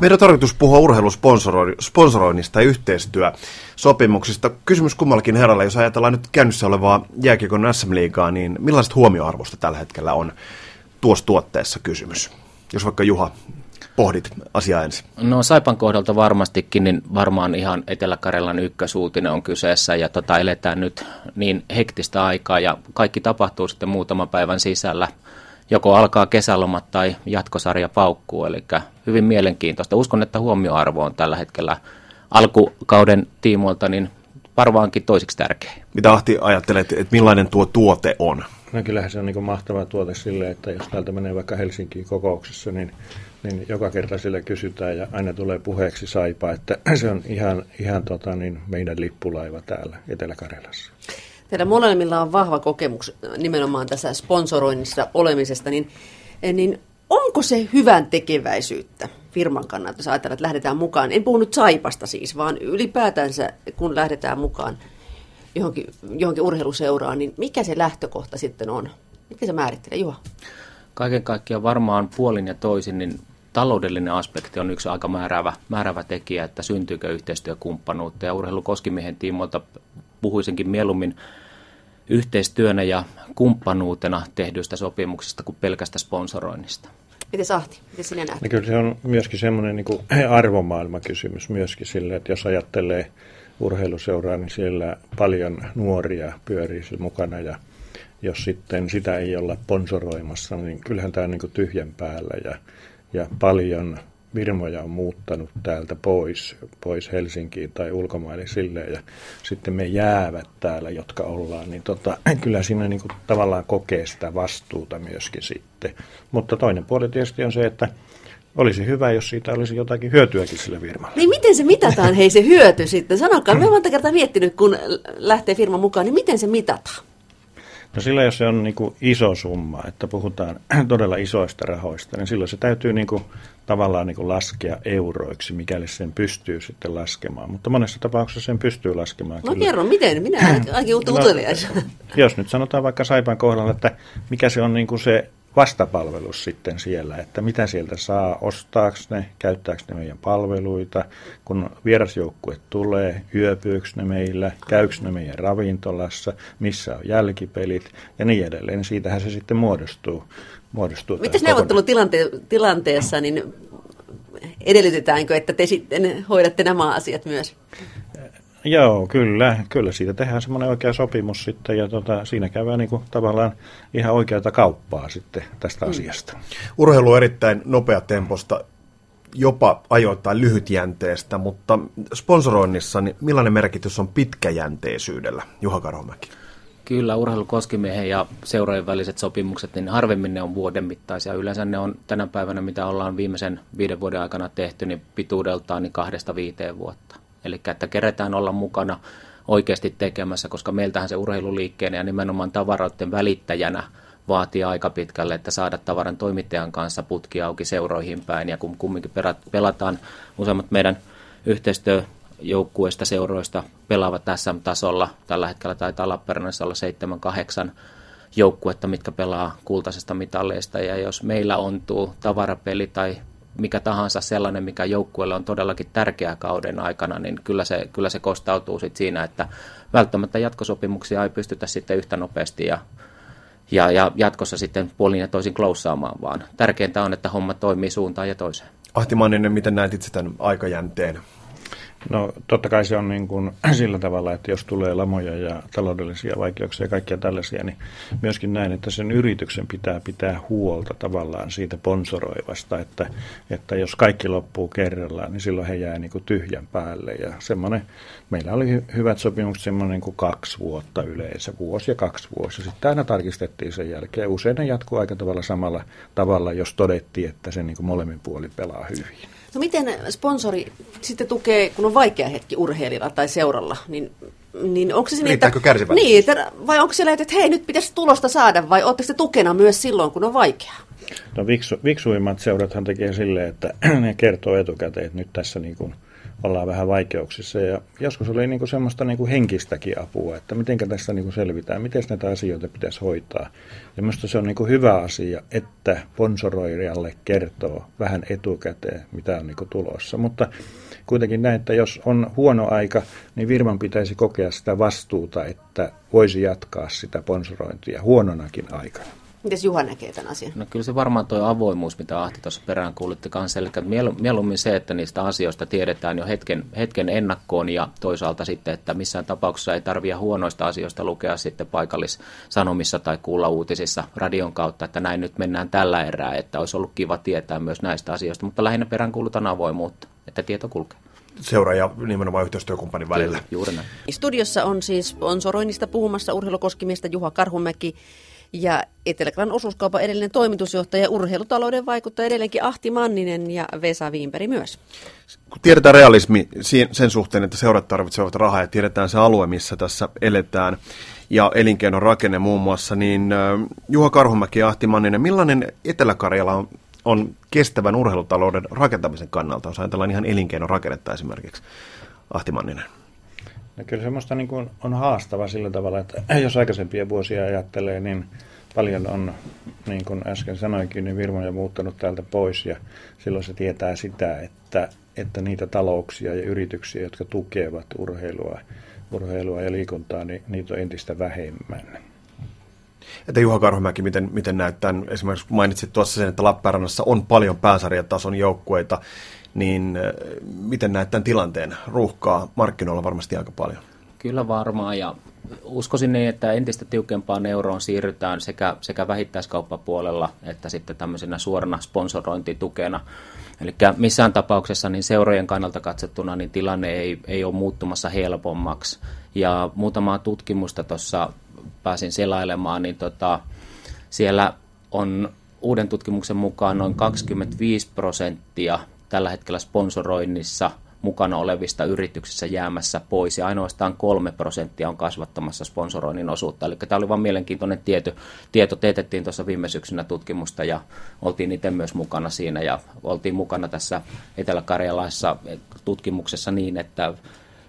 Meidän on tarkoitus puhua urheilusponsoroinnista ja yhteistyösopimuksista. Kysymys kummallakin herralle, jos ajatellaan nyt käynnissä olevaa jääkiekon SM-liigaa, niin millaiset huomioarvosta tällä hetkellä on tuossa tuotteessa kysymys? Jos vaikka Juha pohdit asiaa ensin? No Saipan kohdalta varmastikin, niin varmaan ihan Etelä-Karjalan ykkösuutinen on kyseessä ja tota, eletään nyt niin hektistä aikaa ja kaikki tapahtuu sitten muutaman päivän sisällä. Joko alkaa kesälomat tai jatkosarja paukkuu, eli hyvin mielenkiintoista. Uskon, että huomioarvo on tällä hetkellä alkukauden tiimoilta niin varmaankin toiseksi tärkeä. Mitä Ahti ajattelet, että millainen tuo tuote on? No kyllähän se on niin mahtava tuote sille, että jos täältä menee vaikka Helsinkiin kokouksessa, niin niin joka kerta sille kysytään ja aina tulee puheeksi saipa, että se on ihan, ihan tota, niin meidän lippulaiva täällä Etelä-Karjalassa. Teillä molemmilla on vahva kokemus nimenomaan tässä sponsoroinnissa olemisesta, niin, niin onko se hyvän tekeväisyyttä firman kannalta, jos ajatellaan, että lähdetään mukaan? En puhu nyt Saipasta siis, vaan ylipäätänsä kun lähdetään mukaan johonkin, johonkin urheiluseuraan, niin mikä se lähtökohta sitten on? Mikä se määrittelee, Juha? Kaiken kaikkiaan varmaan puolin ja toisin, niin taloudellinen aspekti on yksi aika määräävä, määräävä tekijä, että syntyykö yhteistyökumppanuutta. Ja urheilu Koskimiehen tiimoilta puhuisinkin mieluummin yhteistyönä ja kumppanuutena tehdyistä sopimuksista kuin pelkästä sponsoroinnista. Miten Sahti, miten sinä näet? No kyllä se on myöskin semmoinen niin arvomaailmakysymys myöskin sille, että jos ajattelee urheiluseuraa, niin siellä paljon nuoria pyörii mukana ja jos sitten sitä ei olla sponsoroimassa, niin kyllähän tämä on niin tyhjän päällä ja ja paljon firmoja on muuttanut täältä pois, pois Helsinkiin tai ulkomaille silleen, ja sitten me jäävät täällä, jotka ollaan, niin tota, kyllä siinä niin kuin tavallaan kokee sitä vastuuta myöskin sitten. Mutta toinen puoli tietysti on se, että olisi hyvä, jos siitä olisi jotakin hyötyäkin sille firmalle. Niin miten se mitataan, hei se hyöty sitten? Sanokaa, me monta kertaa miettinyt, kun lähtee firma mukaan, niin miten se mitataan? No sillä jos se on niin kuin iso summa, että puhutaan todella isoista rahoista, niin silloin se täytyy niin kuin tavallaan niin kuin laskea euroiksi, mikäli sen pystyy sitten laskemaan. Mutta monessa tapauksessa sen pystyy laskemaan. No kyllä. kerro, miten? Minä ainakin uutta no, Jos nyt sanotaan vaikka Saipan kohdalla, että mikä se on niin kuin se vastapalvelus sitten siellä, että mitä sieltä saa, ostaako ne, käyttääkö ne meidän palveluita, kun vierasjoukkue tulee, yöpyykö ne meillä, käykö ne meidän ravintolassa, missä on jälkipelit ja niin edelleen. Siitähän se sitten muodostuu. muodostuu Miten neuvottelutilanteessa, niin edellytetäänkö, että te sitten hoidatte nämä asiat myös? Joo, kyllä. Kyllä siitä tehdään semmoinen oikea sopimus sitten ja tota, siinä käydään niin kuin, tavallaan ihan oikeata kauppaa sitten tästä mm. asiasta. Urheilu on erittäin nopeatemposta, jopa ajoittain lyhytjänteestä, mutta sponsoroinnissa niin millainen merkitys on pitkäjänteisyydellä, Juha Karomäki? Kyllä, urheilukoskimiehen ja seurojen väliset sopimukset, niin harvemmin ne on vuoden mittaisia. Yleensä ne on tänä päivänä, mitä ollaan viimeisen viiden vuoden aikana tehty, niin pituudeltaan niin kahdesta viiteen vuotta. Eli että keretään olla mukana oikeasti tekemässä, koska meiltähän se urheiluliikkeen ja nimenomaan tavaroiden välittäjänä vaatii aika pitkälle, että saada tavaran toimittajan kanssa putki auki seuroihin päin. Ja kun kumminkin pelataan useimmat meidän yhteistyöjoukkueista seuroista pelaavat tässä tasolla tällä hetkellä taitaa Lappeenrannassa olla 7-8 joukkuetta, mitkä pelaa kultaisesta mitalleista. Ja jos meillä ontuu tavarapeli tai mikä tahansa sellainen, mikä joukkueelle on todellakin tärkeä kauden aikana, niin kyllä se, kyllä se kostautuu sit siinä, että välttämättä jatkosopimuksia ei pystytä sitten yhtä nopeasti ja, ja, ja jatkossa sitten puolin ja toisin kloussaamaan, vaan tärkeintä on, että homma toimii suuntaan ja toiseen. Ahti Manninen, miten näet itse tämän aikajänteen? No totta kai se on niin kuin sillä tavalla, että jos tulee lamoja ja taloudellisia vaikeuksia ja kaikkia tällaisia, niin myöskin näin, että sen yrityksen pitää pitää huolta tavallaan siitä sponsoroivasta, että, että jos kaikki loppuu kerrallaan, niin silloin he jää niin kuin tyhjän päälle. Ja semmoinen, meillä oli hyvät sopimukset semmoinen niin kuin kaksi vuotta yleensä, vuosi ja kaksi vuosi. Sitten aina tarkistettiin sen jälkeen. Usein ne jatkuu aika tavalla samalla tavalla, jos todettiin, että se niin kuin molemmin puoli pelaa hyvin. No miten sponsori sitten tukee, kun on vaikea hetki urheilijalla tai seuralla, niin, niin onko se niin, että, niin, että, vai onko siellä, että hei nyt pitäisi tulosta saada vai oletteko te tukena myös silloin, kun on vaikeaa? No viksu, viksuimmat seurathan tekee silleen, että ne kertoo etukäteen, että nyt tässä niin kuin – ollaan vähän vaikeuksissa. Ja joskus oli niin kuin semmoista niin kuin henkistäkin apua, että miten tässä niin kuin selvitään, miten näitä asioita pitäisi hoitaa. Ja minusta se on niin kuin hyvä asia, että sponsoroijalle kertoo vähän etukäteen, mitä on niin kuin tulossa. Mutta kuitenkin näin, että jos on huono aika, niin firman pitäisi kokea sitä vastuuta, että voisi jatkaa sitä sponsorointia huononakin aikana. Miten Juha näkee tämän asian? No kyllä se varmaan tuo avoimuus, mitä Ahti tuossa perään kuulitte kanssa, eli mieluummin se, että niistä asioista tiedetään jo hetken, hetken ennakkoon ja toisaalta sitten, että missään tapauksessa ei tarvitse huonoista asioista lukea sitten paikallissanomissa tai kuulla uutisissa radion kautta, että näin nyt mennään tällä erää, että olisi ollut kiva tietää myös näistä asioista, mutta lähinnä perään kuulutaan avoimuutta, että tieto kulkee seura- ja nimenomaan yhteistyökumppanin välillä. Kyllä, juuri näin. Studiossa on siis sponsoroinnista puhumassa urheilukoskimiestä Juha Karhumäki ja Eteläkran osuuskaupan edellinen toimitusjohtaja urheilutalouden vaikuttaja edelleenkin Ahti Manninen ja Vesa Viimperi myös. Kun tiedetään realismi sen suhteen, että seurat tarvitsevat rahaa ja tiedetään se alue, missä tässä eletään ja elinkeinon rakenne muun muassa, niin Juha Karhumäki ja Ahti Manninen, millainen Etelä-Karjala on, on kestävän urheilutalouden rakentamisen kannalta, jos ajatellaan ihan elinkeinon rakennetta esimerkiksi, Ahti Manninen? Ja kyllä semmoista niin kuin on haastava sillä tavalla, että jos aikaisempia vuosia ajattelee, niin paljon on, niin kuin äsken sanoinkin, niin firmoja muuttanut täältä pois ja silloin se tietää sitä, että, että niitä talouksia ja yrityksiä, jotka tukevat urheilua, urheilua ja liikuntaa, niin niitä on entistä vähemmän. Että Juha Karhumäki, miten, miten näet tämän? Esimerkiksi mainitsit tuossa sen, että Lappeenrannassa on paljon pääsarjatason joukkueita, niin miten näet tämän tilanteen? Ruuhkaa markkinoilla varmasti aika paljon. Kyllä varmaan ja uskoisin niin, että entistä tiukempaan euroon siirrytään sekä, sekä vähittäiskauppapuolella että sitten tämmöisenä suorana sponsorointitukena. Eli missään tapauksessa niin seurojen kannalta katsottuna niin tilanne ei, ei ole muuttumassa helpommaksi. Ja muutamaa tutkimusta tuossa pääsin selailemaan, niin tota, siellä on uuden tutkimuksen mukaan noin 25 prosenttia tällä hetkellä sponsoroinnissa mukana olevista yrityksissä jäämässä pois ja ainoastaan kolme prosenttia on kasvattamassa sponsoroinnin osuutta. Eli tämä oli vain mielenkiintoinen tieto. Tieto teetettiin tuossa viime syksynä tutkimusta ja oltiin itse myös mukana siinä ja oltiin mukana tässä Etelä-Karjalaissa tutkimuksessa niin, että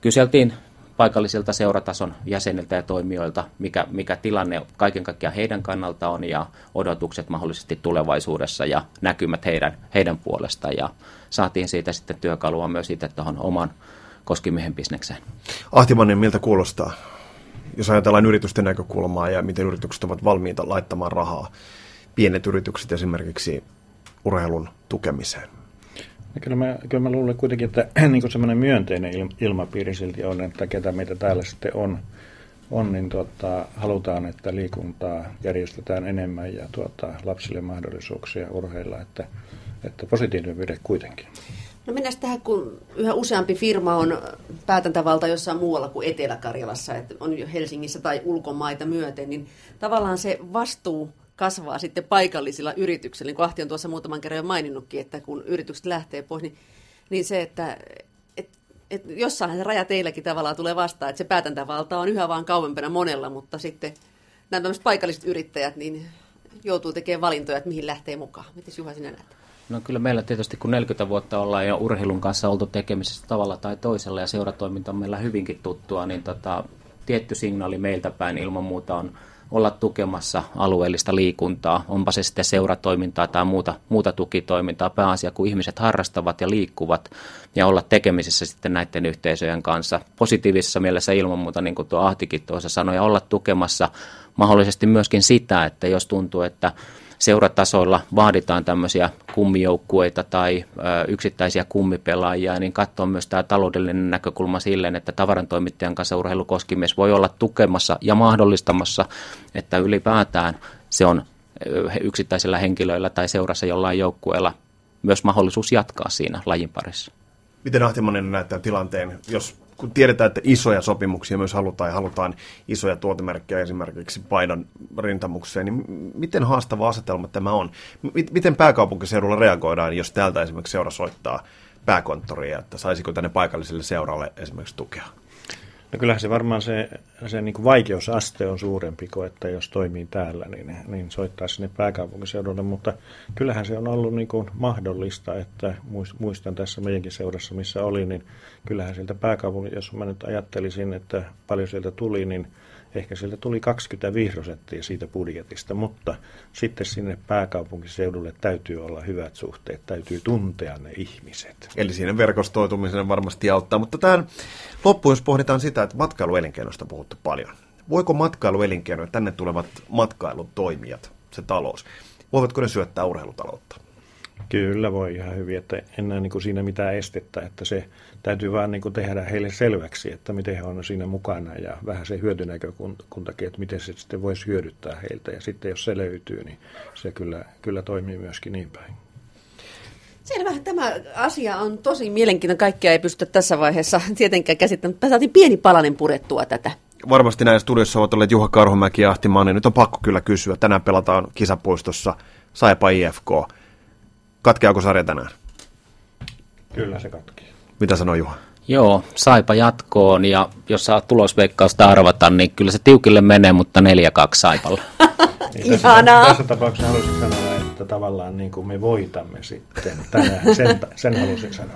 kyseltiin paikallisilta seuratason jäseniltä ja toimijoilta, mikä, mikä tilanne kaiken kaikkiaan heidän kannalta on ja odotukset mahdollisesti tulevaisuudessa ja näkymät heidän, heidän puolestaan. Ja saatiin siitä sitten työkalua myös itse tuohon oman koskimiehen bisnekseen. Ahtimannen, miltä kuulostaa, jos ajatellaan yritysten näkökulmaa ja miten yritykset ovat valmiita laittamaan rahaa, pienet yritykset esimerkiksi urheilun tukemiseen? Kyllä, mä, kyllä mä luulen kuitenkin, että niin semmoinen myönteinen ilmapiiri silti on, että ketä meitä täällä sitten on, on niin tuota, halutaan, että liikuntaa järjestetään enemmän ja tuota, lapsille mahdollisuuksia urheilla, että, että positiivinen vire kuitenkin. No mennään tähän, kun yhä useampi firma on päätäntävalta jossain muualla kuin Etelä-Karjalassa, että on jo Helsingissä tai ulkomaita myöten, niin tavallaan se vastuu kasvaa sitten paikallisilla yrityksillä. Niin kuin Ahti on tuossa muutaman kerran jo maininnutkin, että kun yritykset lähtee pois, niin, niin se, että et, et jossain se raja teilläkin tavallaan tulee vastaan, että se päätäntävalta on yhä vaan kauempana monella, mutta sitten nämä tämmöiset paikalliset yrittäjät niin joutuu tekemään valintoja, että mihin lähtee mukaan. Miten Juha sinä näet? No kyllä meillä tietysti, kun 40 vuotta ollaan jo urheilun kanssa oltu tekemisissä tavalla tai toisella ja seuratoiminta on meillä hyvinkin tuttua, niin tota, tietty signaali meiltä päin ilman muuta on olla tukemassa alueellista liikuntaa, onpa se sitten seuratoimintaa tai muuta, muuta tukitoimintaa pääasia, kun ihmiset harrastavat ja liikkuvat ja olla tekemisissä sitten näiden yhteisöjen kanssa. Positiivisessa mielessä ilman muuta, niin kuin tuo Ahtikin tuossa sanoi, ja olla tukemassa mahdollisesti myöskin sitä, että jos tuntuu, että seuratasoilla vaaditaan tämmöisiä kummijoukkueita tai yksittäisiä kummipelaajia, niin katsoa myös tämä taloudellinen näkökulma silleen, että tavarantoimittajan kanssa urheilukoskimies voi olla tukemassa ja mahdollistamassa, että ylipäätään se on yksittäisillä henkilöillä tai seurassa jollain joukkueella myös mahdollisuus jatkaa siinä lajin parissa. Miten Ahtimanen näyttää tilanteen, jos kun tiedetään, että isoja sopimuksia myös halutaan ja halutaan isoja tuotemerkkejä esimerkiksi painon rintamukseen, niin miten haastava asetelma tämä on? Miten pääkaupunkiseudulla reagoidaan, jos täältä esimerkiksi seura soittaa pääkonttoria, että saisiko tänne paikalliselle seuralle esimerkiksi tukea? No kyllähän se varmaan se, se niin kuin vaikeusaste on suurempi kuin, että jos toimii täällä, niin, niin soittaa sinne pääkaupunkiseudulle, mutta kyllähän se on ollut niin kuin mahdollista, että muistan tässä meidänkin seurassa, missä oli, niin kyllähän sieltä pääkaupungin, jos mä nyt ajattelisin, että paljon sieltä tuli, niin ehkä sieltä tuli 25 prosenttia siitä budjetista, mutta sitten sinne pääkaupunkiseudulle täytyy olla hyvät suhteet, täytyy tuntea ne ihmiset. Eli siinä verkostoitumisen varmasti auttaa, mutta tähän loppuun, jos pohditaan sitä, että matkailuelinkeinosta puhuttu paljon. Voiko matkailuelinkeino tänne tulevat matkailutoimijat, se talous, voivatko ne syöttää urheilutaloutta? Kyllä voi ihan hyvin, että en näe niin kuin siinä mitään estettä, että se täytyy vaan niin kuin tehdä heille selväksi, että miten he on siinä mukana ja vähän se hyötynäkökuntakin, että miten se sitten voisi hyödyttää heiltä ja sitten jos se löytyy, niin se kyllä, kyllä toimii myöskin niin päin. Selvä. Tämä asia on tosi mielenkiintoinen. Kaikkea ei pystytä tässä vaiheessa tietenkään käsittämään. Me saatiin pieni palanen purettua tätä. Varmasti näin studiossa ovat olleet Juha Karhomäki ja Ahti Manni. Nyt on pakko kyllä kysyä. Tänään pelataan kisapuistossa Saipa IFK. Katkeako sarja tänään? Kyllä se katkee. Mitä sanoo Juha? Joo, Saipa jatkoon ja jos saa tulosveikkausta arvata, niin kyllä se tiukille menee, mutta 4-2 Saipalla. niin tässä, Ihanaa. Tässä tapauksessa haluaisin sanoa, että tavallaan niin kuin me voitamme sitten tänään, sen, sen halusin sanoa.